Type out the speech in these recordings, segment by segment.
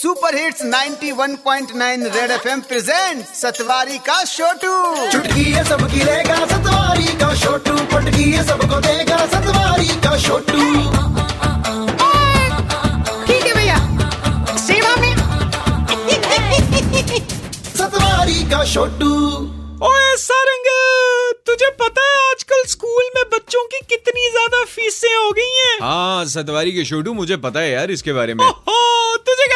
Super hits 91.9 red FM present Satwari का छोटू चुटकी है सबकी रहेगा सतवारी का छोटू पटकी है सबको देगा सतवारी का छोटू ठीक है भैया। सेवा में। सतवारी का छोटू ओए सारंग तुझे पता है आजकल स्कूल में बच्चों की कितनी ज़्यादा फीसें हो गई हैं? हाँ सतवारी के छोटू मुझे पता है यार इसके बारे में। तुझे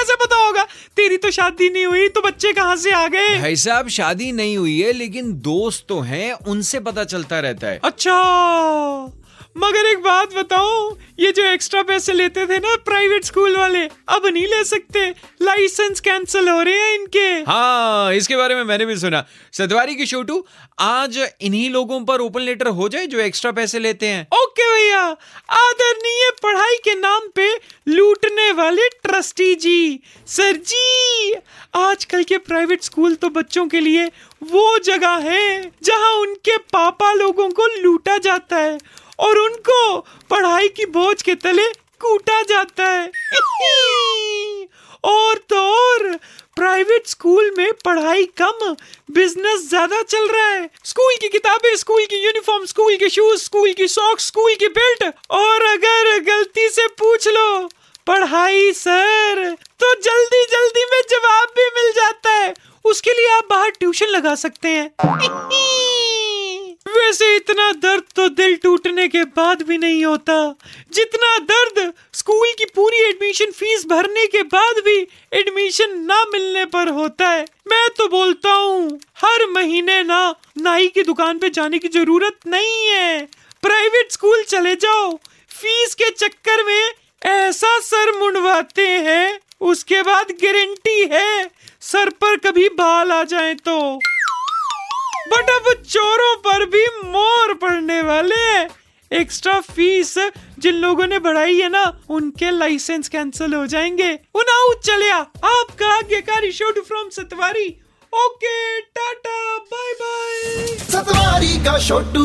होगा? तेरी तो शादी नहीं हुई तो बच्चे कहाँ से आ गए? भाई साहब शादी नहीं हुई है लेकिन दोस्त तो हैं उनसे पता चलता रहता है। अच्छा। मगर एक बात बताओ ये जो एक्स्ट्रा पैसे लेते थे ना प्राइवेट स्कूल वाले अब नहीं ले सकते। लाइसेंस कैंसिल हो रहे हैं इनके। हाँ इसके बारे में मैंने भी सुना। सतवारी की छोटू आज इन्हीं लोगों पर ओपन लेटर हो जाए जो एक्स्ट्रा पैसे लेते हैं? ओके भैया आदरणीय पढ़ाई के नाम पे लूटने वाले ट्रस्टी जी। सर जी आजकल के प्राइवेट स्कूल तो बच्चों के लिए वो जगह है जहाँ उनके पापा लोगों को लूटा जाता है। और उनको पढ़ाई की बोझ के तले कूटा जाता है। और तो और प्राइवेट स्कूल में पढ़ाई कम बिज़नेस ज़्यादा चल रहा है। स्कूल की किताबें स्कूल की यूनिफॉर्म स्कूल के शूज़ स्कूल की सॉक्स स्कूल की बेल्ट और अगर गलती से पूछ लो, पढ़ाई सर तो जल्दी जल्दी में जवाब भी मिल जाता है। उसके लिए आप बाहर ट्यूशन लगा सकते हैं। वैसे इतना दर्द तो दिल टूटने के बाद भी नहीं होता। जितना दर्द स्कूल की पूरी एडमिशन फ़ीस भरने के बाद भी एडमिशन ना मिलने पर होता है। मैं तो बोलता हूँ, हर महीने ना नाई की दुकान पे जाने की ज़रूरत नहीं है। प्राइवेट स्कूल चले जाओ। फ़ीस के चक्कर में ऐसा सर मुंडवाते हैं, उसके बाद गारंटी है, सर पर कभी बाल आ जाए तो। बट अब चोरों पर भी मोर पड़ने वाले हैं। एक्स्ट्रा फ़ीस जिन लोगों ने बढ़ाई है ना, उनके लाइसेंस कैंसिल हो जाएँगे। चलिया आपका आज्ञाकारी showed from Satwari. Okay tata bye bye Satwari का छोटू